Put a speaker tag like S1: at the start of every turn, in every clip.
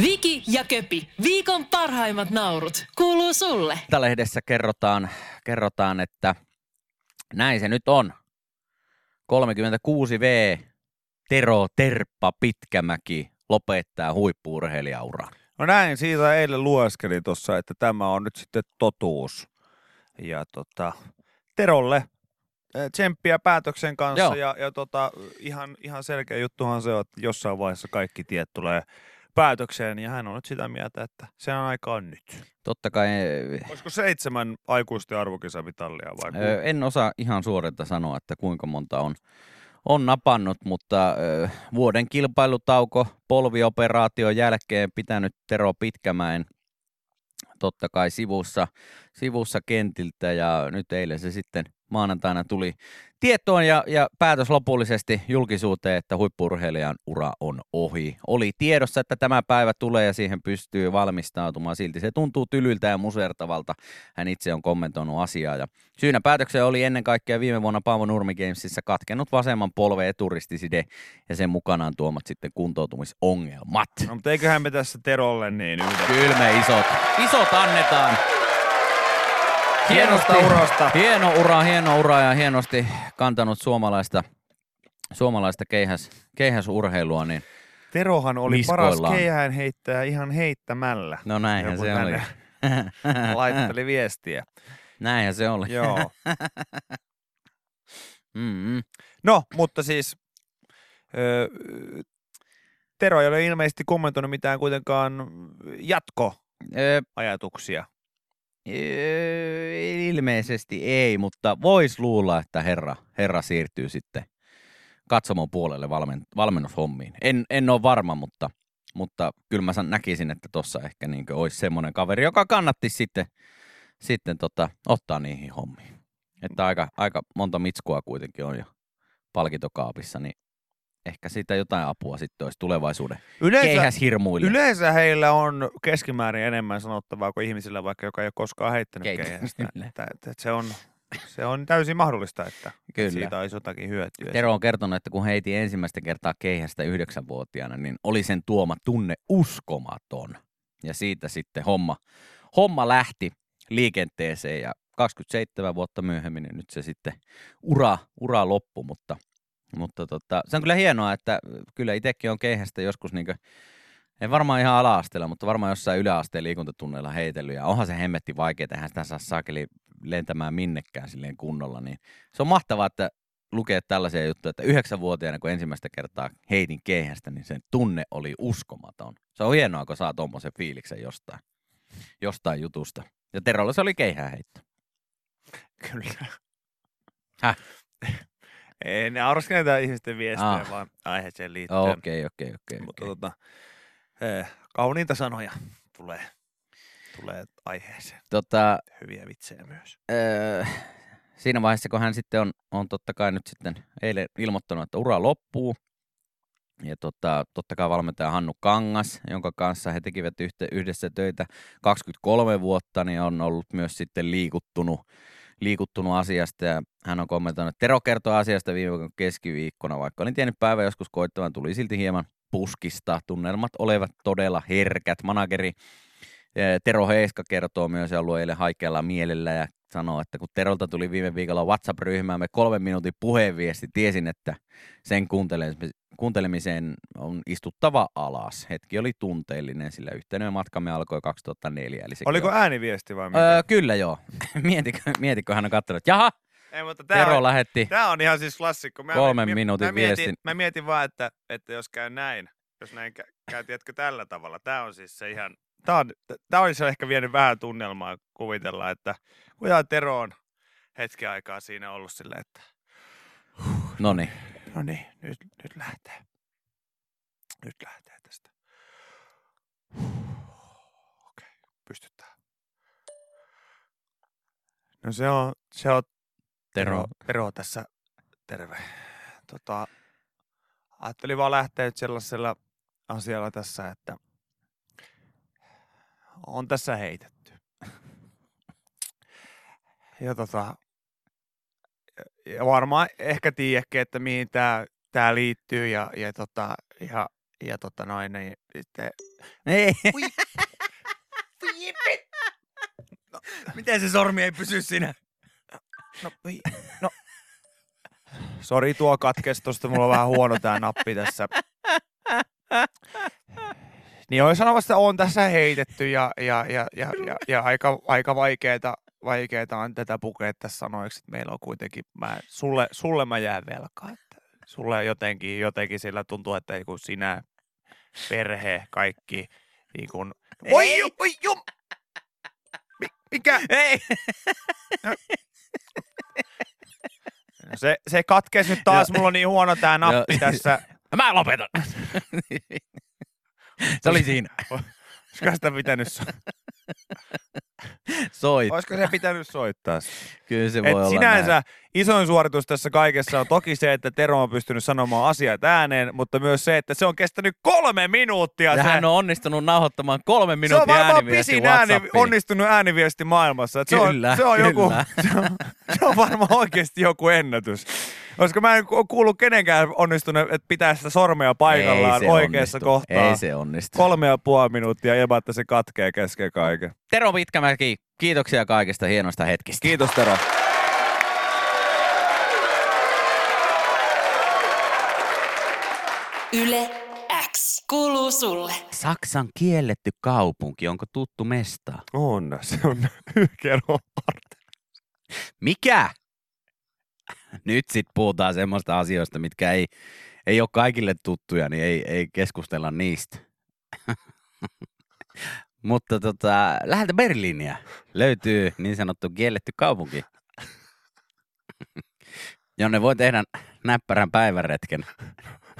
S1: Viki ja Köpi, viikon parhaimmat naurut, kuuluu sulle.
S2: lehdessä kerrotaan, kerrotaan, että näin se nyt on. 36V Tero Terppa Pitkämäki lopettaa huippuurheilijauran.
S3: No näin, siitä eilen lueskelin tuossa, että tämä on nyt sitten totuus. Ja tota, Terolle eh, tsemppiä päätöksen kanssa
S2: Joo.
S3: ja, ja tota, ihan, ihan selkeä juttuhan se on, että jossain vaiheessa kaikki tiet tulee päätökseen ja hän on nyt sitä mieltä, että se on aika on nyt.
S2: Totta kai
S3: Olisiko seitsemän aikuisten arvokisamitallia vai
S2: ö,
S3: kuinka?
S2: en osaa ihan suorilta sanoa, että kuinka monta on, on napannut, mutta ö, vuoden kilpailutauko polvioperaation jälkeen pitänyt Tero Pitkämäen totta kai sivussa, sivussa kentiltä ja nyt eilen se sitten maanantaina tuli tietoon ja, ja päätös lopullisesti julkisuuteen, että huippurheilijan ura on ohi. Oli tiedossa, että tämä päivä tulee ja siihen pystyy valmistautumaan. Silti se tuntuu tylyltä ja musertavalta. Hän itse on kommentoinut asiaa. Ja syynä päätökseen oli ennen kaikkea viime vuonna Paavo Nurmi Gamesissa katkennut vasemman polven eturistiside ja sen mukanaan tuomat sitten kuntoutumisongelmat.
S3: No, mutta eiköhän me tässä Terolle niin yhdessä.
S2: Kyllä me isot, isot annetaan.
S3: Hienosta urasta.
S2: Hieno ura, hieno ura ja hienosti kantanut suomalaista, suomalaista keihäs, keihäsurheilua, niin
S3: Terohan oli paras
S2: Niskoillaan.
S3: keihään heittäjä ihan heittämällä.
S2: no näinhän
S3: Joku
S2: se oli.
S3: Laitteli viestiä.
S2: näinhän se oli.
S3: Joo.
S2: Mm-mm.
S3: No, mutta siis öö, Tero ei ole ilmeisesti kommentoinut mitään kuitenkaan jatkoajatuksia.
S2: Ö, ö, ilmeisesti ei, mutta vois luulla, että herra, herra siirtyy sitten katsomon puolelle valmen, valmennushommiin. En, en ole varma, mutta, mutta kyllä mä näkisin, että tuossa ehkä niin olisi semmoinen kaveri, joka kannatti sitten, sitten tota, ottaa niihin hommiin. Että aika, aika monta mitskua kuitenkin on jo palkintokaapissa, niin ehkä siitä jotain apua sitten olisi tulevaisuuden
S3: Yleensä,
S2: keihäshirmuille.
S3: yleensä heillä on keskimäärin enemmän sanottavaa kuin ihmisillä, vaikka joka ei ole koskaan heittänyt
S2: Keitä-
S3: keihästä. Että, että, että se, on, se on täysin mahdollista, että
S2: Kyllä.
S3: siitä olisi jotakin hyötyä.
S2: Tero on kertonut, että kun heitin ensimmäistä kertaa keihästä yhdeksänvuotiaana, niin oli sen tuoma tunne uskomaton. Ja siitä sitten homma, homma lähti liikenteeseen ja 27 vuotta myöhemmin, niin nyt se sitten ura, ura loppu, mutta, mutta tota, se on kyllä hienoa, että kyllä itsekin on keihästä joskus niin en varmaan ihan ala-asteella, mutta varmaan jossain yläasteen liikuntatunneilla heitellyt. Ja onhan se hemmetti vaikeaa, eihän sitä saa saakeli lentämään minnekään silleen kunnolla. Niin se on mahtavaa, että lukee tällaisia juttuja, että yhdeksänvuotiaana kun ensimmäistä kertaa heitin keihästä, niin sen tunne oli uskomaton. Se on hienoa, kun saa tuommoisen fiiliksen jostain, jostain jutusta. Ja Terolla se oli keihäheitto.
S3: Kyllä.
S2: Häh?
S3: Ei, ne auraskin näitä ihmisten viestejä,
S2: Ah.
S3: vaan aiheeseen liittyen.
S2: Okei, okei, okei.
S3: Mutta tota, eh, kauniita sanoja tulee, tulee aiheeseen.
S2: Tota,
S3: Hyviä vitsejä myös.
S2: öö, siinä vaiheessa, kun hän sitten on, on totta kai nyt sitten eilen ilmoittanut, että ura loppuu, ja tota, totta kai valmentaja Hannu Kangas, jonka kanssa he tekivät yhdessä töitä 23 vuotta, niin on ollut myös sitten liikuttunut, liikuttunut asiasta ja hän on kommentoinut, että Tero kertoo asiasta viime viikon keskiviikkona, vaikka olin tiennyt päivä joskus koittavan, tuli silti hieman puskista. Tunnelmat olivat todella herkät. Manageri eh, Tero Heiska kertoo myös ja ollut eilen haikealla mielellä ja sanoo, että kun Terolta tuli viime viikolla WhatsApp-ryhmäämme kolmen minuutin puheenviesti, tiesin, että sen kuuntelemiseen, on istuttava alas. Hetki oli tunteellinen, sillä yhteinen matkamme alkoi 2004. Eli
S3: Oliko
S2: on-
S3: ääniviesti vai mikä?
S2: Öö, kyllä joo. mietitkö, mietitkö hän on katsonut, että jaha,
S3: Ei, mutta
S2: Tero
S3: on,
S2: lähetti.
S3: Tää on ihan siis klassikko. Mä,
S2: Kolmen
S3: mä,
S2: minuutin
S3: mä mietin,
S2: viestin.
S3: Mä mietin vaan, että, että jos käy näin, jos näin kä- käy, tiedätkö, tällä tavalla. Tää on siis se ihan, tää, on, olisi ehkä vienyt vähän tunnelmaa kuvitella, että kuinka Tero on hetken aikaa siinä ollut silleen, että
S2: No niin.
S3: no niin, nyt, nyt lähtee. Nyt lähtee tästä. Okei, pystytään. No se on, se on
S2: Tero.
S3: Tero tässä, terve. Tota, ajattelin vaan lähteä nyt sellaisella asialla tässä, että on tässä heitetty. Ja tota, ja varmaan ehkä tiedäkin, että mihin tämä tää liittyy ja, ja, tota, ja,
S4: ja tota noin, niin sitten...
S2: Ei.
S4: Ui.
S2: Miten se sormi ei pysy siinä?
S4: No, voi, no. Sori tuo katkes, tosta mulla on vähän huono tää nappi tässä. Niin oli sanomassa, että on tässä heitetty ja, ja, ja, ja, ja, ja aika, aika vaikeeta, vaikeeta on tätä pukea tässä sanoiksi, että meillä on kuitenkin, mä, sulle, sulle mä jään velkaa. Että sulle jotenkin, jotenkin sillä tuntuu, että kun sinä, perhe, kaikki, niin kun, oi,
S2: Ei.
S4: ju, oi, jum. Mi, mikä?
S2: Ei.
S4: Se, se katkesi nyt taas, mulla on niin huono tää nappi tässä.
S2: Mä lopetan. se oli siinä.
S4: Olisiko sitä pitänyt, so-
S2: Soit.
S4: olisiko se pitänyt soittaa?
S2: Kyllä se voi
S4: Et
S2: olla
S4: sinänsä
S2: näin.
S4: Isoin suoritus tässä kaikessa on toki se, että Tero on pystynyt sanomaan asiat ääneen, mutta myös se, että se on kestänyt kolme minuuttia.
S2: Ja
S4: se,
S2: hän on onnistunut nauhoittamaan kolme
S4: se on varmaan pisin ääni, onnistunut ääniviesti maailmassa. Et se,
S2: Kyllä,
S4: on, se, on joku,
S2: kyllä.
S4: se, on, se on varmaan oikeasti joku ennätys. Koska mä en kuullut kenenkään onnistunut, että pitää sitä sormea paikallaan oikeassa
S2: onnistu.
S4: kohtaa.
S2: Ei se onnistu.
S4: Kolme ja puoli minuuttia ilman, että se katkee kesken kaiken.
S2: Tero Pitkämäki, kiitoksia kaikista hienosta hetkistä.
S4: Kiitos Tero.
S1: Yle X kuuluu sulle.
S2: Saksan kielletty kaupunki, onko tuttu mesta?
S4: On, se on Kero
S2: Mikä? Nyt sit puhutaan semmoista asioista, mitkä ei, ei ole kaikille tuttuja, niin ei, ei keskustella niistä. Mutta tota, läheltä Berliiniä löytyy niin sanottu kielletty kaupunki, jonne voi tehdä näppärän päiväretken,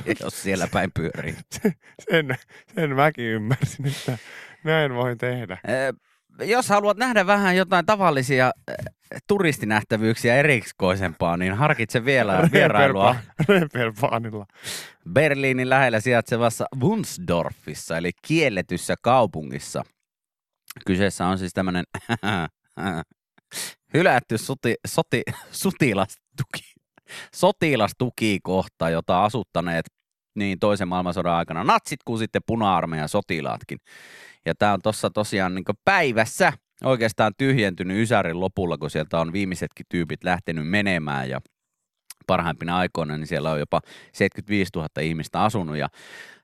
S2: jos siellä päin pyörii.
S4: Sen, sen mäkin ymmärsin, että näin voin tehdä.
S2: Jos haluat nähdä vähän jotain tavallisia turistinähtävyyksiä erikoisempaa, niin harkitse vielä vierailua
S4: Reeperbahn-
S2: Berliinin lähellä sijaitsevassa Wunsdorfissa, eli kielletyssä kaupungissa. Kyseessä on siis tämmöinen hylätty suti, soti, sotilastukikohta, jota asuttaneet niin toisen maailmansodan aikana natsit kuin sitten puna-armeijan sotilaatkin. Ja tämä on tuossa tosiaan niin päivässä oikeastaan tyhjentynyt Ysärin lopulla, kun sieltä on viimeisetkin tyypit lähtenyt menemään ja parhaimpina aikoina, niin siellä on jopa 75 000 ihmistä asunut ja,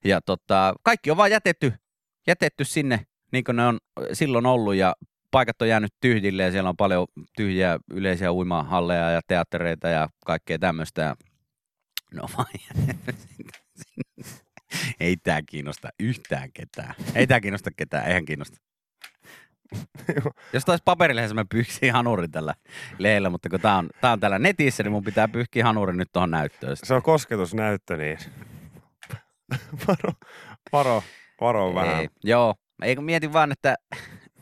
S2: ja tota, kaikki on vaan jätetty, jätetty sinne, niin kuin ne on silloin ollut ja paikat on jäänyt tyhjille ja siellä on paljon tyhjiä yleisiä uimahalleja ja teattereita ja kaikkea tämmöistä. No ei tämä kiinnosta yhtään ketään. Ei tämä kiinnosta ketään, eihän kiinnosta. Jos taisi paperilehdessä mä pyyhkisin hanuri tällä lehdellä, mutta kun tää on, tää on täällä netissä, niin mun pitää pyyhkiä hanuri nyt tuohon näyttöön.
S4: Se on kosketusnäyttö, niin varo, varo, varo vähän.
S2: Ei, joo, eikö mieti vaan, että,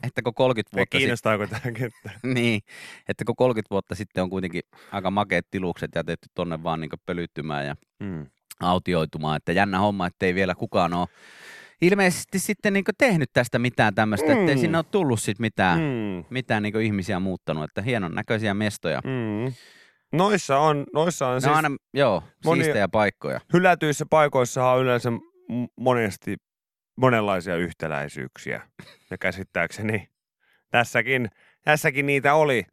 S2: että kun 30
S4: Vai
S2: vuotta sitten,
S4: kiinnostaako tämä kettä?
S2: niin, että kun 30 vuotta sitten on kuitenkin aika makeat tilukset jätetty tonne vaan niin pölyttymään ja
S4: Mm.
S2: autioitumaan, että jännä homma, ettei vielä kukaan ole ilmeisesti sitten niin tehnyt tästä mitään tämmöistä, ettei
S4: Mm.
S2: sinne ole tullut sit mitään,
S4: Mm.
S2: mitään niin muuttanut, muuttanut, että hienon näköisiä mestoja.
S4: Mm. Noissa on, noissa on
S2: Ne
S4: siis
S2: aina, joo, siistejä paikkoja.
S4: hylätyissä paikoissa on yleensä monesti monenlaisia yhtäläisyyksiä. Ja käsittääkseni tässäkin, tässäkin niitä oli.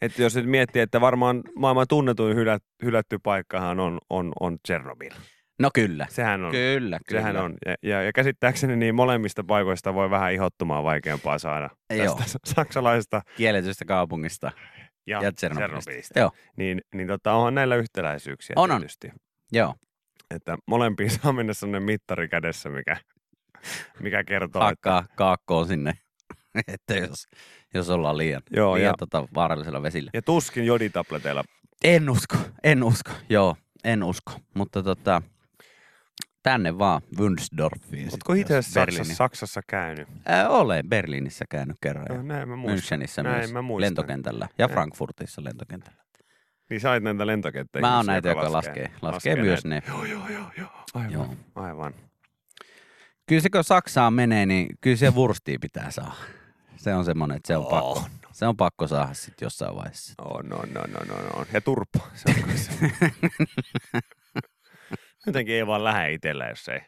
S4: Että jos nyt miettii, että varmaan maailman tunnetuin hylät, hylätty paikkahan on, on, on Chernobyl.
S2: No kyllä,
S4: Sehän on.
S2: kyllä, kyllä.
S4: Sehän on. Ja, ja, ja käsittääkseni niin molemmista paikoista voi vähän ihottumaan vaikeampaa saada
S2: Joo.
S4: tästä saksalaista
S2: Kielletystä kaupungista
S4: ja,
S2: ja Tsernobylista.
S4: Tsernobylista.
S2: Joo,
S4: Niin, niin tota, onhan näillä yhtäläisyyksiä
S2: On, on.
S4: tietysti.
S2: joo.
S4: Että molempiin saa mennä sellainen mittari kädessä, mikä, mikä kertoo, että
S2: Hakkaa kaakkoon sinne, että jos, jos ollaan liian,
S4: Joo,
S2: liian
S4: ja-
S2: tota, vaarallisella vesillä.
S4: Ja tuskin joditableteilla.
S2: En usko, en usko, joo, en usko. Mutta tota, tänne vaan Wünsdorfiin.
S4: Oletko itse Saksassa, Saksassa käynyt?
S2: Ää, olen Berliinissä käynyt kerran.
S4: No, näin mä muistan.
S2: Münchenissä
S4: Näin
S2: myös
S4: mä muistan.
S2: lentokentällä ja
S4: Näin.
S2: Frankfurtissa lentokentällä.
S4: Niin sä näitä lentokenttejä.
S2: Mä oon näitä, joka laskee, laskee, myös
S4: näitä.
S2: ne.
S4: Joo, joo, joo, joo. Aivan,
S2: Joo.
S4: aivan.
S2: Kyllä se kun Saksaan menee, niin kyllä se vurstia pitää saada. Se on semmoinen, että se on pakko.
S4: On.
S2: Se on pakko saada sitten jossain vaiheessa.
S4: On, on, on, on, on, on. Ja turppa. Se on kanssa. Jotenkin ei vaan lähde itsellä, jos ei.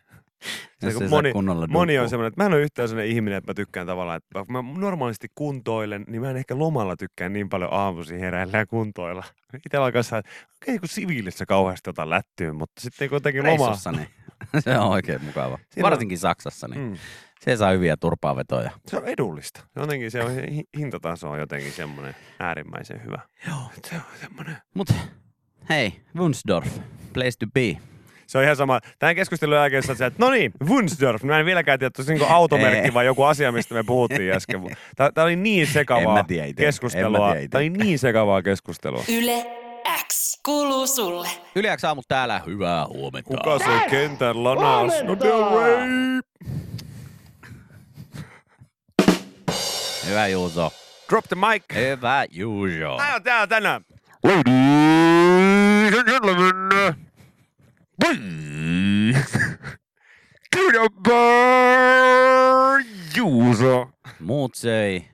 S4: Se,
S2: saa
S4: moni, moni on semmoinen, että mä en ole yhtään sellainen ihminen, että mä tykkään tavallaan, että mä normaalisti kuntoilen, niin mä en ehkä lomalla tykkää niin paljon aamuisin heräillä ja kuntoilla. Itellä on kanssa, että okei kun siviilissä kauheasti ota lättyyn, mutta sitten kuitenkin loma.
S2: Se on oikein mukava.
S4: Siinä on-
S2: Varsinkin Saksassa, niin
S4: Mm,
S2: se saa hyviä turpaavetoja.
S4: se on edullista. Jotenkin se on, hi- hintataso on jotenkin semmoinen äärimmäisen hyvä.
S2: Joo.
S4: Se on semmoinen.
S2: Mut hei, Wunsdorf, place to be.
S4: Se on ihan sama. Tämän keskustelun jälkeen sä että no niin, Wunsdorf. Mä en vieläkään tiedä, että se on niin automerkki vai joku asia, mistä me puhuttiin äsken. Tämä, oli niin
S2: En
S4: sekavaa keskustelua. Tämä oli niin sekavaa keskustelua.
S1: Yle X kuuluu sulle.
S2: Yleäks aamut täällä, hyvää huomenta.
S4: Kuka se kentän lanas? No Del Rey.
S2: Hyvä Juuso.
S4: Drop the mic.
S2: Hyvä Juuso.
S4: Mä oon täällä tänään.
S5: Ladies and gentlemen, for Juuso.
S2: Muut söi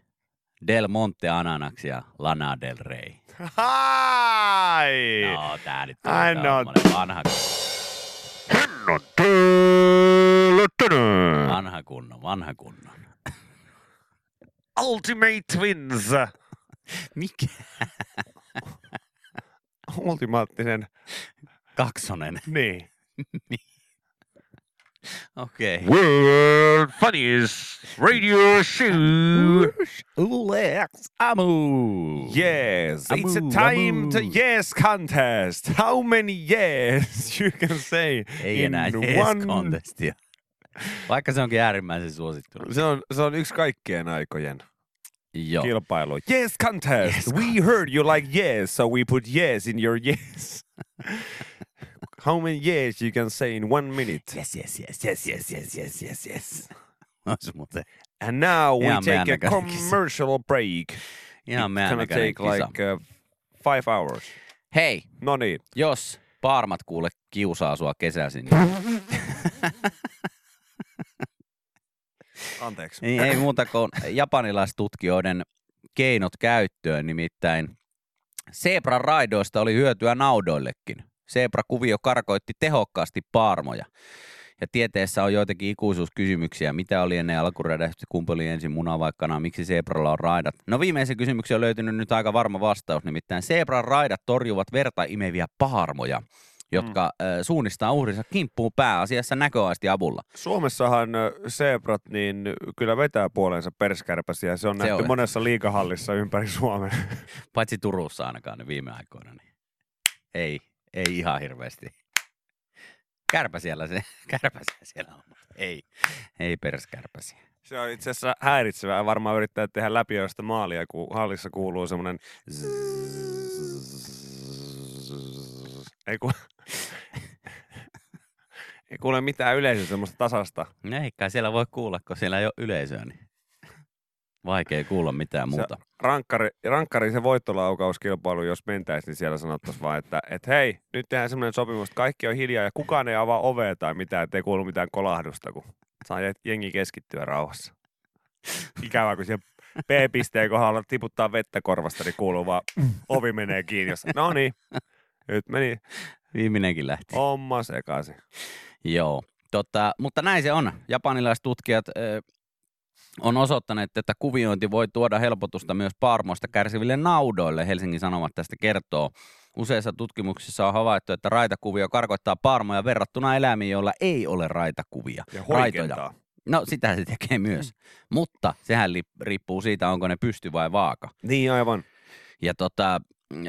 S2: Del Monte Ananaksia Lana Del Rey.
S4: Hai!
S2: No, tää nyt
S4: Ai
S2: on
S4: no.
S2: vanha,
S5: Hän on täällä tänään.
S2: vanha kunnon, vanha kunnon.
S4: Ultimate Twins.
S2: Mikä?
S4: Ultimaattinen.
S2: Kaksonen.
S4: Niin.
S2: Okei. Okay.
S5: World funniest radio show.
S2: Ulex Amu.
S4: Yes, it's a
S2: Amu,
S4: to yes contest. How many yes you can say
S2: Ei
S4: in
S2: enää
S4: one...
S2: yes contestia. Vaikka se onkin äärimmäisen suosittu.
S4: Se on, se on yksi kaikkien aikojen
S2: Joo.
S4: kilpailu. Yes contest.
S2: Yes
S4: we heard you like yes, so we put yes in your yes. How many yes you can say in one minute?
S2: Yes, yes, yes, yes, yes, yes, yes, yes, yes. Muuten
S4: And now we
S2: Ihan
S4: take a
S2: kisa.
S4: commercial break.
S2: ihan
S4: It's gonna take
S2: kisa.
S4: like uh, five hours.
S2: Hei,
S4: No niin.
S2: jos paarmat kuule kiusaa sua kesäisin, niin
S4: Anteeksi.
S2: ei, ei muuta kuin japanilaistutkijoiden keinot käyttöön, nimittäin Zebran raidoista oli hyötyä naudoillekin. Zebra-kuvio karkoitti tehokkaasti paarmoja. Ja tieteessä on joitakin ikuisuuskysymyksiä. Mitä oli ennen alkuräjähdystä, kumpi oli ensin muna vai kana, miksi Zebralla on raidat? No viimeisen kysymyksen on löytynyt nyt aika varma vastaus, nimittäin Zebran raidat torjuvat verta imeviä paarmoja, jotka mm. suunnistaa uhrinsa kimppuun pääasiassa näköaisti avulla.
S4: Suomessahan ö, zebrat niin kyllä vetää puoleensa perskärpäsiä. Se on
S2: Se
S4: nähty
S2: on.
S4: monessa liikahallissa ympäri Suomen.
S2: Paitsi Turussa ainakaan ne viime aikoina. Niin. Ei, ei ihan hirveästi. Kärpä siellä se, kärpäsiä siellä on, ei, ei perskärpäsiä.
S4: Se on itse asiassa häiritsevää. Varmaan yrittää tehdä läpiöistä maalia, kun hallissa kuuluu semmoinen... Ei, ku... ei kuule mitään yleisöä semmoista tasasta.
S2: No ei kai siellä voi kuulla, kun siellä ei ole yleisöä, niin vaikea kuulla mitään muuta.
S4: Rankkari, rankkari se voittolaukauskilpailu, jos mentäisiin, niin siellä sanottaisiin vaan, että et hei, nyt tehdään semmoinen sopimus, että kaikki on hiljaa ja kukaan ei avaa ovea tai mitään, ettei kuulu mitään kolahdusta, kun saa jengi keskittyä rauhassa. Ikävää, kun siellä P-pisteen kohdalla tiputtaa vettä korvasta, niin kuuluu vaan ovi menee kiinni. Jos... No niin, nyt meni
S2: Viimeinenkin lähti.
S4: homma sekaisin.
S2: Joo, tota, mutta näin se on. Japanilaistutkijat ö, on osoittaneet, että kuviointi voi tuoda helpotusta myös paarmoista kärsiville naudoille. Helsingin Sanomat tästä kertoo. Useissa tutkimuksissa on havaittu, että raitakuvio karkoittaa paarmoja verrattuna eläimiin, joilla ei ole raitakuvia.
S4: Ja
S2: Raitoja.
S4: hoikentaa.
S2: No sitä se tekee myös, mutta sehän li- riippuu siitä, onko ne pysty vai vaaka.
S4: Niin aivan.
S2: Ja tota,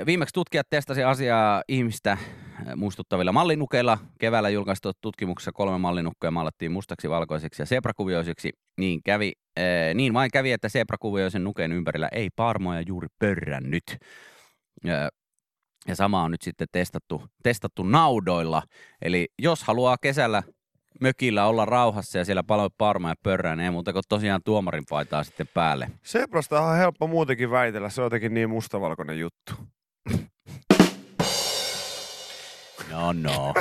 S2: viimeksi tutkijat testasi asiaa ihmistä muistuttavilla mallinukeilla. Keväällä julkaistu tutkimuksessa kolme mallinukkeja maalattiin mustaksi, valkoiseksi ja sebrakuvioisiksi. Niin, kävi, äh, niin vain kävi, että sebrakuvioisen nuken ympärillä ei paarmoja juuri pörrännyt. Äh, ja sama on nyt sitten testattu, testattu naudoilla. Eli jos haluaa kesällä mökillä olla rauhassa ja siellä paljon paarmoja pörrää, niin ei muuta kuin tosiaan tuomarin paitaa sitten päälle.
S4: Sebrasta on helppo muutenkin väitellä, se on jotenkin niin mustavalkoinen juttu.
S2: No no.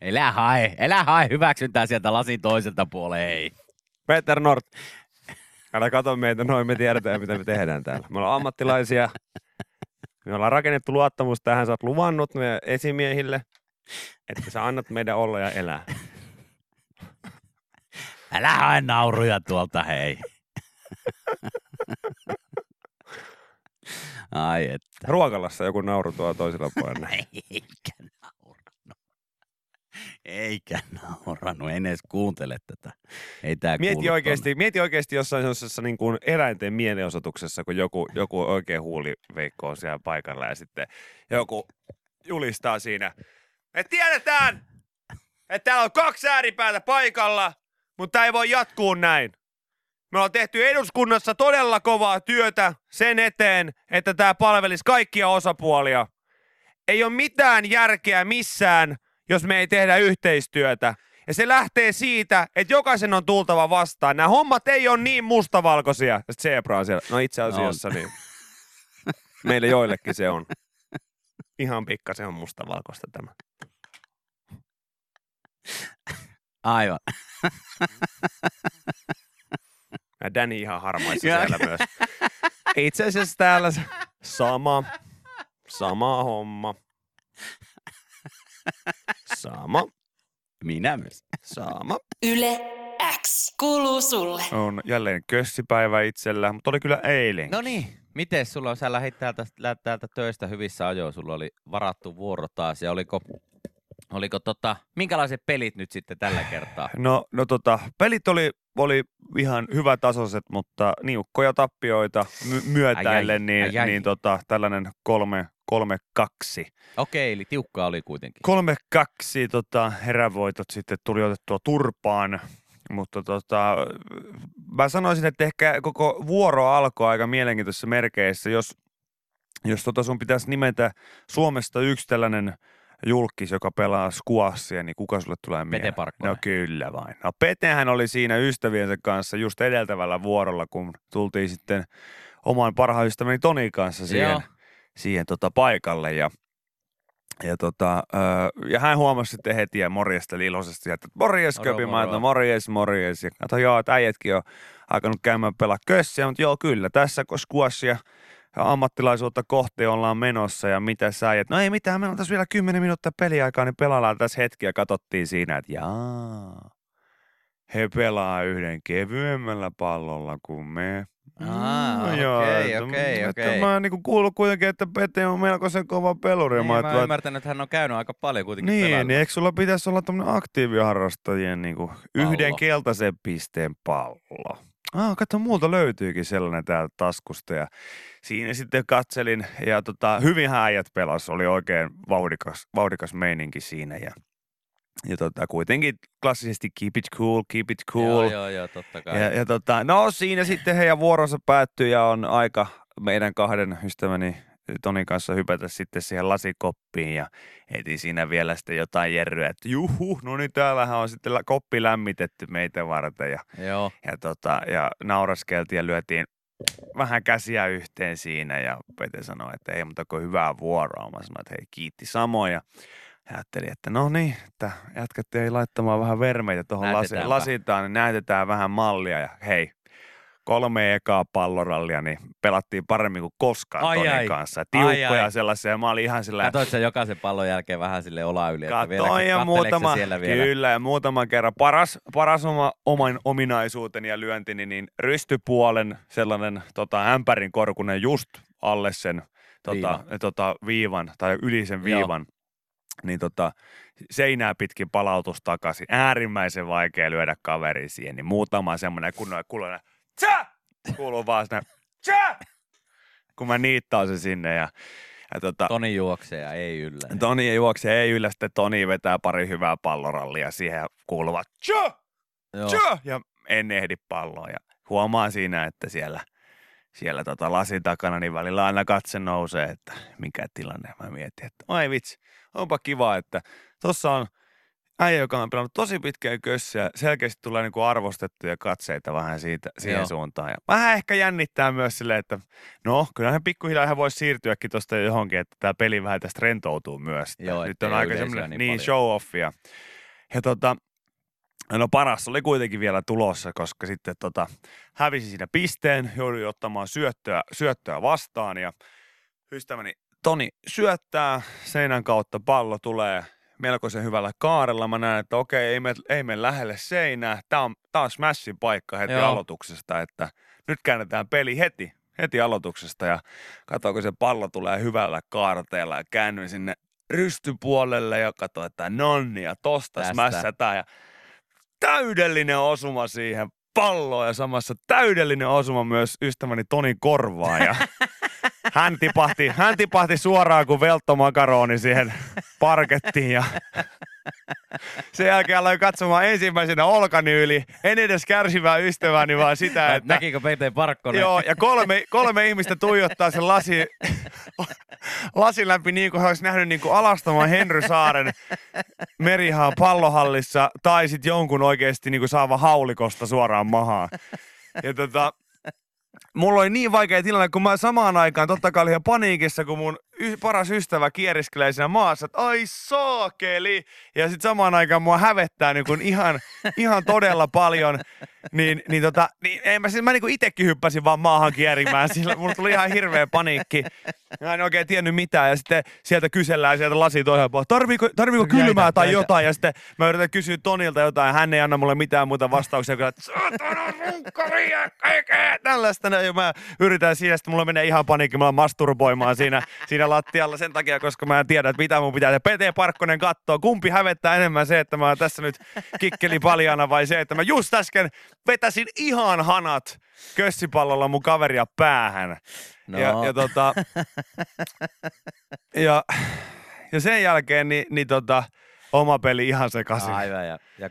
S2: Elä hae, elä hae hyväksyntää sieltä lasin toiselta puolen, ei.
S4: Peter Nord. Älä kato meitä noin, me tiedetään mitä me tehdään täällä. Me ollaan ammattilaisia. Me ollaan rakennettu luottamus tähän. Sä oot luvannut meidän esimiehille, että sä annat meidän olla ja elää.
S6: Älä hae nauruja tuolta, hei. Ai että.
S3: Ruokalassa joku nauru tuolla toisella puolella.
S6: Eikä. Eikä naurannut. En edes kuuntele tätä. Ei tää
S3: Mieti oikeasti, mieti oikeasti jossain sellaisessa niin kuin eläinten mielenosoituksessa, kun joku, joku oikein huuliveikko on siellä paikalla ja sitten joku julistaa siinä. Me tiedetään, että täällä on kaksi ääripäätä paikalla, mutta ei voi jatkuu näin. Me ollaan tehty eduskunnassa todella kovaa työtä sen eteen, että tämä palvelisi kaikkia osapuolia. Ei ole mitään järkeä missään, jos me ei tehdä yhteistyötä. Ja se lähtee siitä, että jokaisen on tultava vastaan. Nämä hommat ei ole niin mustavalkoisia. Zebra on siellä. No itse asiassa niin. Meille joillekin se on. Ihan pikkasen on mustavalkoista tämä.
S6: Aivan.
S3: Ja Danny ihan harmaissa siellä myös. Itse asiassa täällä sama, sama homma. Sama,
S6: Minä myös.
S3: sama.
S1: Yle X kuuluu sulle.
S3: On jälleen kössipäivä itsellä, mutta oli kyllä eilen.
S2: No niin, miten sulla on, sä lähdit täältä, lähdit täältä töistä hyvissä ajoin, sulla oli varattu vuoro taas ja oliko, oliko tota, minkälaiset pelit nyt sitten tällä kertaa?
S3: No, no tota, pelit oli, oli ihan hyvä tasoiset, mutta niukkoja tappioita my- myötäille,
S2: Ai ai,
S3: niin,
S2: ai ai.
S3: niin tota, tällainen kolme, kolme kaksi.
S2: Okei, eli tiukkaa oli kuitenkin.
S3: Kolme kaksi tota, herävoitot sitten tuli otettua turpaan, mutta tota, mä sanoisin, että ehkä koko vuoro alkoi aika mielenkiintoisissa merkeissä, jos, jos tota sun pitäisi nimetä Suomesta yksi tällainen julkis, joka pelaa squashia, niin kuka sulle tulee mieleen?
S2: Pete Parkkonen.
S3: No kyllä vain. No Petehän oli siinä ystäviensä kanssa just edeltävällä vuorolla, kun tultiin sitten oman parhaan ystäväni Tonin kanssa siihen,
S2: Joo.
S3: Siihen tota paikalle. Ja, ja, tota, ja hän huomasi sitten heti ja morjesteli iloisesti, että morjes Köpi, mä että morjes, morjes. Ja katsoin, joo, että äijätkin on alkanut käymään pelaa kössiä, mutta joo, kyllä, tässä ja ammattilaisuutta kohti ollaan menossa ja mitä sä äijät. No ei mitään, meillä on tässä vielä 10 minuuttia peliaikaa, niin pelaillaan tässä hetki ja katsottiin siinä, että jaa, he pelaa yhden kevyemmällä pallolla kuin me. No joo,
S2: okei, okei,
S3: että
S2: okei.
S3: Mä oon niinku kuullut kuitenkin, että Pete on melkoisen kova peluri.
S2: Niin,
S3: mä
S2: mä ymmärtänyt, että hän on käynyt aika paljon kuitenkin
S3: niin,
S2: pelannut.
S3: niin eikö sulla pitäisi olla tämmöinen aktiiviharrastajien niinku yhden keltaisen pisteen pallo? Ah, katso, multa löytyykin sellainen täältä taskusta ja siinä sitten katselin ja tota, hyvin äijät pelas, oli oikein vauhdikas, vauhdikas meininki siinä ja, ja tota, kuitenkin klassisesti keep it cool, keep it cool.
S2: Joo, joo, joo, totta kai.
S3: Ja, ja tota, no siinä sitten heidän vuoronsa päättyi ja on aika meidän kahden ystäväni Tonin kanssa hypätä sitten siihen lasikoppiin ja heti siinä vielä sitten jotain jerryä, että juhu, no niin täällähän on sitten koppi lämmitetty meitä varten ja,
S2: Joo,
S3: ja, tota, ja nauraskeltiin ja lyötiin vähän käsiä yhteen siinä ja Pete sanoi, että ei muuta kuin hyvää vuoroa. Mä sanoin, että hei kiitti samoin ja ajattelin, että no niin, että jätkät ei laittamaan vähän vermeitä tuohon lasi,
S2: Näytetäänpä.
S3: lasitaan, niin näytetään vähän mallia ja hei, kolme ekaa pallorallia, niin pelattiin paremmin kuin koskaan
S2: Ai
S3: Tonin
S2: ai.
S3: kanssa. Tiukkoja
S2: ai.
S3: sellaisia, ja mä olin ihan sillä
S2: Katoit sen jokaisen pallon jälkeen vähän sille ola yli, että vielä,
S3: ja muutama,
S2: siellä vielä.
S3: kyllä, ja muutaman kerran. Paras, paras oma, oman ominaisuuteni ja lyöntini, niin rystypuolen sellainen tota, ämpärin korkunen just alle sen tota,
S2: Viiva.
S3: tota, viivan tai yli sen
S2: Joo.
S3: Niin tota, seinää pitkin palautus takaisin. Äärimmäisen vaikea lyödä kaveri siihen, niin muutama semmoinen kunnon kuulee, tsa! Kuuluu vaan sinne, tsa! Kun mä niittaan se sinne ja, ja tota,
S2: Toni juoksee ja ei yllä.
S3: Toni ei juokse, ei yllä, sitten Toni vetää pari hyvää pallorallia siihen kuuluvat tjö, ja en ehdi palloa. Ja huomaan siinä, että siellä, siellä tota lasin takana, niin välillä aina katse nousee, että mikä tilanne. Mä mietin, että ai vitsi, onpa kiva, että tossa on äijä, joka on pelannut tosi pitkään kössiä, selkeästi tulee niinku arvostettuja katseita vähän siitä, siihen
S2: Joo.
S3: suuntaan. Ja vähän ehkä jännittää myös silleen, että no, kyllähän pikkuhiljaa ihan voisi siirtyäkin tuosta johonkin, että tämä peli vähän tästä rentoutuu myös.
S2: Joo,
S3: Nyt on aika semmoinen
S2: niin
S3: niin,
S2: paljon.
S3: show-offia. Ja tota, no paras oli kuitenkin vielä tulossa, koska sitten tota, hävisi siinä pisteen, joudui ottamaan syöttöä, syöttöä vastaan ja ystäväni Toni syöttää, seinän kautta pallo tulee melkoisen hyvällä kaarella. Mä näen, että okei, ei me, ei me lähelle seinää. Tää on, tää on smashin paikka heti
S2: Joo.
S3: Aloituksesta, että nyt käännetään peli heti, heti aloituksesta ja katsoin, kun se pallo tulee hyvällä kaarteella ja käännyin sinne rystypuolelle ja katsoin, että nonni ja tosta smässätään ja täydellinen osuma siihen palloon ja samassa täydellinen osuma myös ystäväni Toni Korvaan ja hän tipahti, hän tipahti suoraan kuin velttomakaroni siihen parkettiin ja sen jälkeen aloin katsomaan ensimmäisenä olkani yli. En edes kärsivää ystävääni, vaan sitä, että...
S2: Näkikö Pete Parkkonen?
S3: Joo, ja kolme, kolme ihmistä tuijottaa sen lasi, lasin läpi niin kuin olisi nähnyt niin kuin alastamaan Henry Saaren merihaan pallohallissa tai sitten jonkun oikeasti niin kuin saava haulikosta suoraan mahaan. Ja tota, mulla oli niin vaikea tilanne, kun mä samaan aikaan totta kai olin ihan paniikissa, kun mun paras ystävä kieriskelee siinä maassa, että ai saakeli. Ja sitten samaan aikaan mua hävettää niin kuin ihan, ihan todella paljon. Niin, niin, tota, niin en mä, siis mä niin itsekin hyppäsin vaan maahan kierimään, sillä mulla tuli ihan hirveä paniikki. Mä en oikein tiennyt mitään ja sitten sieltä kysellään sieltä lasi toisella puolella, tarviiko, tarviiko kylmää
S2: Jäitä,
S3: tai
S2: jäitä.
S3: jotain. Ja sitten mä yritän kysyä Tonilta jotain, hän ei anna mulle mitään muuta vastauksia kuin, että saatana runkkari ja kaikkea tällaista. Ja mä yritän siinä, sitten mulla menee ihan paniikki, mä masturboimaan siinä, siinä lattialla sen takia, koska mä en tiedä, että mitä mun pitää. Ja PT Parkkonen katsoo, kumpi hävettää enemmän se, että mä oon tässä nyt kikkeli paljana vai se, että mä just äsken vetäsin ihan hanat kössipallolla mun kaveria päähän.
S2: No.
S3: Ja, ja, tota, ja, ja sen jälkeen niin, niin tota, oma peli ihan sekaisin.
S2: Aivan, ja, ja 3-2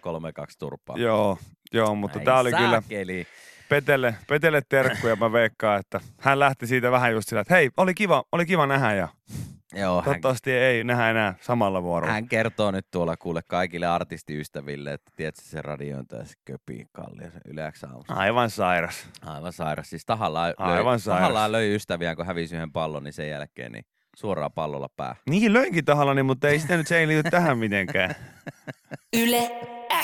S2: turpaa.
S3: Joo, joo, mutta tää oli kyllä. Petelle, Petelle terkkuja. Mä veikkaan, että hän lähti siitä vähän just sillä, että hei, oli kiva, oli kiva nähdä ja
S2: Joo, hän,
S3: toivottavasti ei nähdä enää samalla vuorolla.
S2: hän kertoo nyt tuolla kuule kaikille artistiystäville, että tiedätkö se radiointa ja se köpi kallio, se yleensä aamussa.
S3: Aivan sairas.
S2: Aivan sairas. Siis tahallaan,
S3: Aivan
S2: löi,
S3: sairas.
S2: tahallaan löi ystäviään, kun hävisi yhden pallon, niin sen jälkeen niin suoraan pallolla pää.
S3: Niin löinkin tahallani, mutta ei sitä nyt, se ei liity tähän mitenkään.
S1: Yle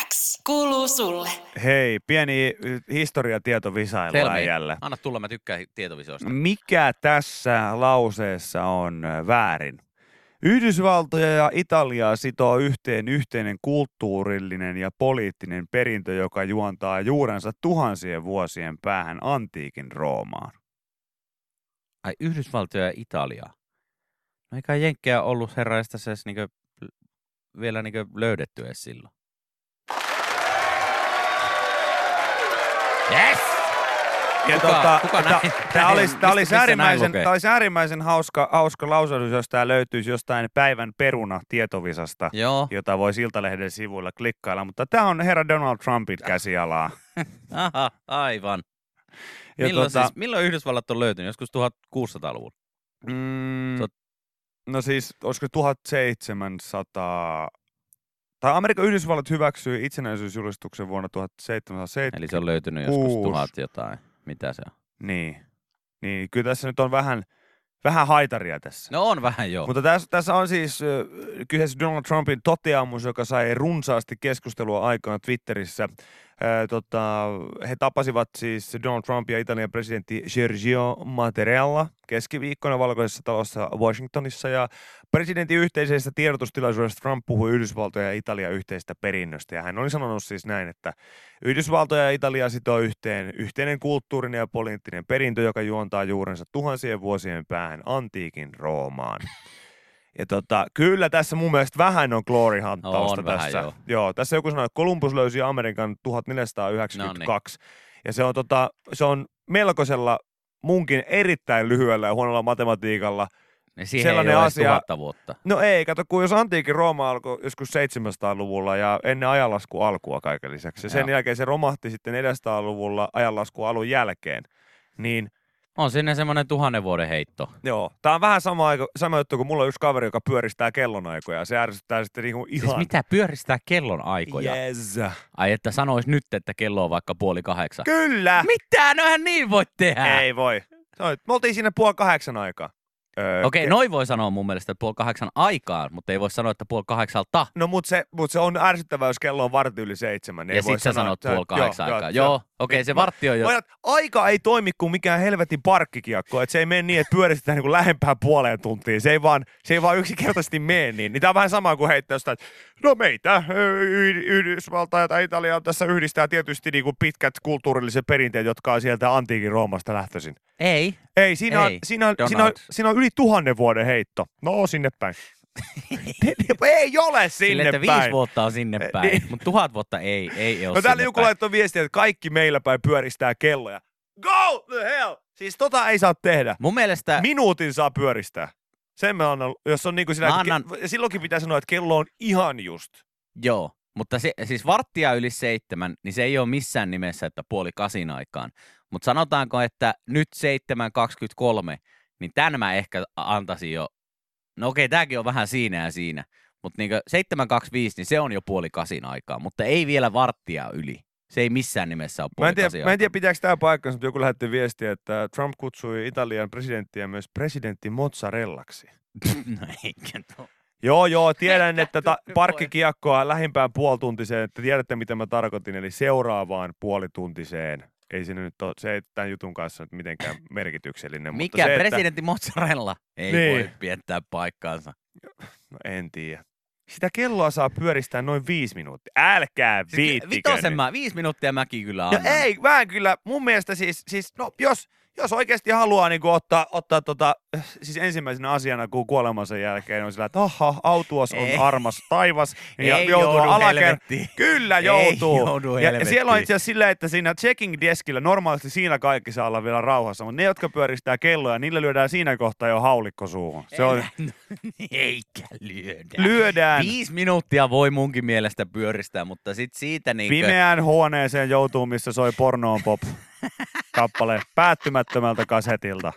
S1: X kuuluu sulle.
S3: Hei, pieni historiatietovisailu
S2: Selmi.
S3: äijälle.
S2: Anna tulla, mä tykkään tietovisioista.
S3: Mikä tässä lauseessa on väärin? Yhdysvaltoja ja Italiaa sitoo yhteen yhteinen kulttuurillinen ja poliittinen perintö, joka juontaa juurensa tuhansien vuosien päähän antiikin Roomaan.
S2: Ai Yhdysvaltoja ja Italiaa. No eikä Jenkkejä ollut herraista se edes niinkö, vielä niinkö löydetty edes silloin. Yes!
S3: Ja
S2: Kuka-
S3: tota,
S2: kuka näin- näin-
S3: olisi, tää
S2: mistä-
S3: olisi äärimmäisen, tää olisi äärimmäisen hauska, hauska lausahdus, jos tämä löytyisi jostain päivän peruna tietovisasta,
S2: Joo.
S3: jota voi Siltalehden sivuilla klikkailla, mutta tämä on herra Donald Trumpin käsialaa.
S2: Aha, aivan.
S3: Ja
S2: milloin,
S3: tota-
S2: siis, milloin Yhdysvallat on löytynyt? Joskus 1600-luvulla.
S3: Mm,
S2: on-
S3: no siis, olisiko 1700... Tai Amerikan Yhdysvallat hyväksyi itsenäisyysjulistuksen vuonna 1770.
S2: Eli se on löytynyt joskus tuhat jotain. Mitä se on?
S3: Niin. Niin, kyllä tässä nyt on vähän, vähän haitaria tässä.
S2: No on vähän joo.
S3: Mutta tässä, tässä on siis kyseessä Donald Trumpin toteamus, joka sai runsaasti keskustelua aikaan Twitterissä. Tota, he tapasivat siis Donald Trump ja Italian presidentti Sergio Mattarella keskiviikkona valkoisessa talossa Washingtonissa. Ja presidentin yhteisessä tiedotustilaisuudessa Trump puhui Yhdysvaltoja ja Italia yhteistä perinnöstä. Ja hän oli sanonut siis näin, että Yhdysvaltoja ja Italia sitoo yhteen yhteinen kulttuurinen ja poliittinen perintö, joka juontaa juurensa tuhansien vuosien päähän antiikin Roomaan. Ja tota, kyllä tässä mun mielestä vähän on glory hunttausta
S2: On vähän,
S3: tässä.
S2: joo.
S3: joo. tässä joku sanoi, että Columbus löysi Amerikan 1492. Ja se on, tota, se on melkoisella munkin erittäin lyhyellä ja huonolla matematiikalla.
S2: Ja siihen
S3: sellainen
S2: ei ole
S3: asia-
S2: vuotta.
S3: No ei, kato, kun jos antiikin Rooma alkoi joskus 700-luvulla ja ennen ajanlasku alkua kaiken lisäksi. Ja sen
S2: Joo.
S3: jälkeen se romahti sitten 400-luvulla ajanlasku alun jälkeen. Niin
S2: On sinne semmoinen tuhannen vuoden heitto.
S3: Joo, tää on vähän sama, aika, sama juttu kuin mulla on yksi kaveri, joka pyöristää kellonaikoja ja se ärsyttää sitten niinku ihan...
S2: Siis mitä pyöristää kellon aikoja?
S3: Yes.
S2: Ai että sanois nyt, että kello on vaikka puoli kahdeksan.
S3: Kyllä!
S2: Mitä? No niin voi tehdä.
S3: Ei voi. Me oltiin siinä puoli kahdeksan aikaa. Öö,
S2: Okei, noin voi sanoa mun mielestä että puoli kahdeksan aikaan, mutta ei voi sanoa, että puoli kahdeksalta.
S3: No mutta se, mut se on ärsyttävää, jos kello on vartti yli seitsemän. niin
S2: Ja sit sä
S3: sanoa,
S2: sanot
S3: että-
S2: puoli kahdeksan
S3: joo,
S2: aikaa.
S3: joo,
S2: Joo, okei, se
S3: Mä-
S2: vartti on jo.
S3: Ajat, aika ei toimi kuin mikään helvetin parkkikiekko, että se ei mene niin, että pyöristetään niin lähempään puoleen tuntiin. Se ei vaan, se ei vaan yksinkertaisesti mene niin. niin tämä on vähän sama kuin heittää jostain, että no meitä, Yhdysvaltain tai Italia tässä yhdistää tietysti niin kuin pitkät kulttuurilliset perinteet, jotka on sieltä antiikin Roomasta lähtöisin.
S2: Ei.
S3: Ei, siinä, on,
S2: Ei,
S3: siinä, on, siinä, on, siinä on yli tuhannen vuoden heitto. No, sinne päin. ei ole sinne
S2: Sille, että
S3: päin.
S2: viisi vuotta on sinne päin,
S3: niin.
S2: mutta tuhat vuotta ei, ei ole
S3: No täällä joku
S2: päin.
S3: laittoi viestiä, että kaikki meillä päin pyöristää kelloja. Go the hell! Siis tota ei saa tehdä.
S2: Mun mielestä,
S3: Minuutin saa pyöristää. Sen mä annan, jos on niinku sillä,
S2: Mä
S3: että
S2: annan-
S3: ke- silloinkin pitää sanoa, että kello on ihan just.
S2: joo, mutta se, siis varttia yli seitsemän, niin se ei ole missään nimessä, että puoli kasin aikaan. Mutta sanotaanko, että nyt 7.23, niin tämän mä ehkä antaisin jo, no okei, tämäkin on vähän siinä ja siinä, mutta niin 7.25, niin se on jo puoli kasin aikaa, mutta ei vielä varttia yli. Se ei missään nimessä ole
S3: Mä
S2: puoli
S3: en, tiedä, mä en tiedä, pitääkö tämä paikkansa, mutta joku lähetti viestiä, että Trump kutsui Italian presidenttiä myös presidentti mozzarellaksi.
S2: no eikä tuo.
S3: Joo, joo, tiedän, että ta- parkkikiekkoa lähimpään puolituntiseen, että tiedätte mitä mä tarkoitin, eli seuraavaan puolituntiseen. Ei se nyt ole, se ei tämän jutun kanssa nyt mitenkään merkityksellinen.
S2: Mikä
S3: mutta se,
S2: presidentti mozzarella ei
S3: Niin.
S2: voi piettää paikkaansa.
S3: Että, no en tiedä. Sitä kelloa saa pyöristää noin viisi minuuttia. Älkää viittikö
S2: Vitosen
S3: nyt.
S2: mä, viisi minuuttia mäkin kyllä
S3: No
S2: annan.
S3: ei, mä en kyllä, mun mielestä siis, siis no jos, jos oikeasti haluaa niin ottaa, ottaa tota, siis ensimmäisenä asiana kuin kuolemansa jälkeen on sillä, että aha, autuos on
S2: Ei.
S3: armas taivas ja
S2: Ei
S3: joutuu
S2: joudu
S3: alaker... Kyllä
S2: Ei
S3: joutuu.
S2: joudu
S3: ja, ja siellä on itse asiassa silleen, että siinä checking deskillä normaalisti siinä kaikki saa olla vielä rauhassa, mutta ne, jotka pyöristää kelloja, niille lyödään siinä kohtaa jo haulikko suuhun. Se on,
S2: Eikä lyödä.
S3: lyödään
S2: Viisi minuuttia voi munkin mielestä pyöristää, mutta sit siitä niin
S3: pimeään huoneeseen joutuu, missä soi pornoon pop kappale päättymättömältä kasetilta.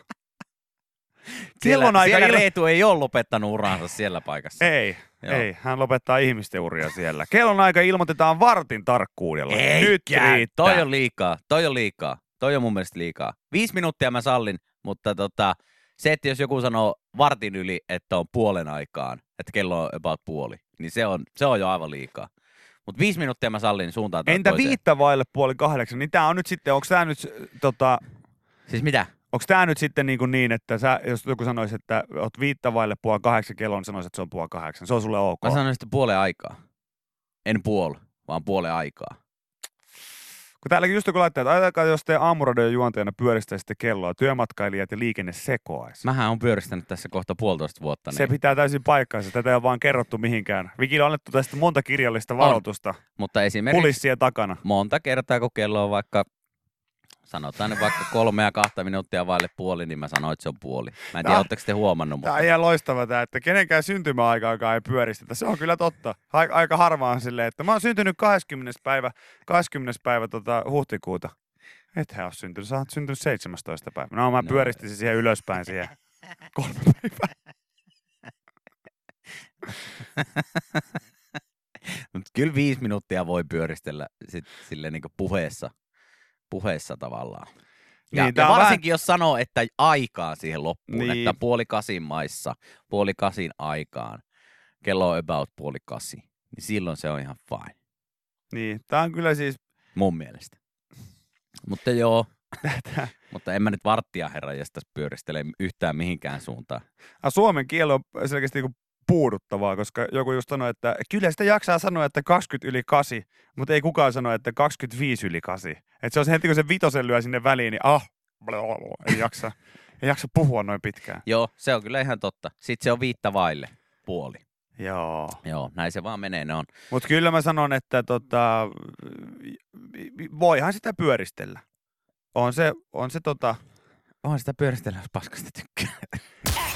S2: siellä,
S3: Kellon aika
S2: siellä
S3: il-
S2: Reetu ei ole lopettanut uransa siellä paikassa.
S3: Ei,
S2: Joo.
S3: ei. Hän lopettaa ihmisten uria siellä. Kellon aika ilmoitetaan vartin tarkkuudella. Nyt
S2: Eikä.
S3: riittää.
S2: Toi on liikaa, toi on liikaa. Toi on mun mielestä liikaa. Viisi minuuttia mä sallin, mutta tota, se, että jos joku sanoo vartin yli, että on puolen aikaan, että kello on about puoli, niin se on, se on jo aivan liikaa. Mutta viisi minuuttia mä sallin suuntaan
S3: Entä
S2: toiseen.
S3: viittä vaille puoli kahdeksan? Niin tää on nyt sitten, onko tää nyt, tota,
S2: Siis mitä?
S3: onko tää nyt sitten niin, kuin niin että sä, jos joku sanoisi, että oot viittä vaille puoli kahdeksan kello, niin sanoisi, että se on puoli kahdeksan. Se on sulle ok.
S2: Mä sanoin sitten puolen aikaa. En puol, vaan puolen aikaa.
S3: Kun täälläkin just joku laittaa, että ajatelkaa, jos te aamuradioiden juontajana pyöristäisitte kelloa, työmatkailijat ja liikenne sekoaisi.
S2: Mähän on pyöristänyt tässä kohta puolitoista vuotta.
S3: Se
S2: Niin.
S3: pitää täysin paikkaansa. Tätä ei ole vaan kerrottu mihinkään. Vikille on annettu tästä monta kirjallista varoitusta
S2: Mutta esimerkiksi
S3: kulissien takana.
S2: monta kertaa, kun kello on vaikka, sanotaan nyt vaikka kolme ja kahta minuuttia vaille puoli, niin mä sanoin, että se on puoli. Mä en tiedä, oletteko te huomannut,
S3: Tämä
S2: mutta
S3: on ihan loistava tämä, että kenenkään syntymäaikaakaan ei pyöristetä. Se on kyllä totta. Aika, aika harvaan silleen, että mä oon syntynyt 20. päivä, 20. päivä tota, huhtikuuta. Ethän ole syntynyt, sä oot syntynyt 17. päivä. No mä
S2: No.
S3: pyöristin siihen ylöspäin siihen kolme päivää.
S2: Mutta kyllä viisi minuuttia voi pyöristellä sit, sille niin puheessa, puheessa tavallaan. Ja,
S3: Niin,
S2: ja varsinkin jos sanoo, että aikaa siihen loppuun,
S3: Niin.
S2: että puoli kasin maissa, puoli kasin aikaan, kello on about puoli kasi, niin silloin se on ihan fine,
S3: Niin, tää on kyllä siis,
S2: mun mielestä. Mutta joo, mutta en mä nyt varttia herran jästäs pyöristele yhtään mihinkään suuntaan.
S3: Suomen kieli on selkeästi niin puuduttavaa, koska joku just sanoi, että kyllä sitä jaksaa sanoa, että 20 yli 8, mutta ei kukaan sano, että 25 yli 8. Että se on se heti, kun se vitosen lyö sinne väliin, niin ah, blablabla, ei jaksa, ei jaksa puhua noin pitkään.
S2: Joo, se on kyllä ihan totta. Sitten se on viittä vaille puoli.
S3: Joo.
S2: Joo, näin se vaan menee. Ne on
S3: Mutta kyllä mä sanon, että tota, voihan sitä pyöristellä. On se, on se tota,
S2: Onhan sitä pyöristellä, jos paskasta tykkää.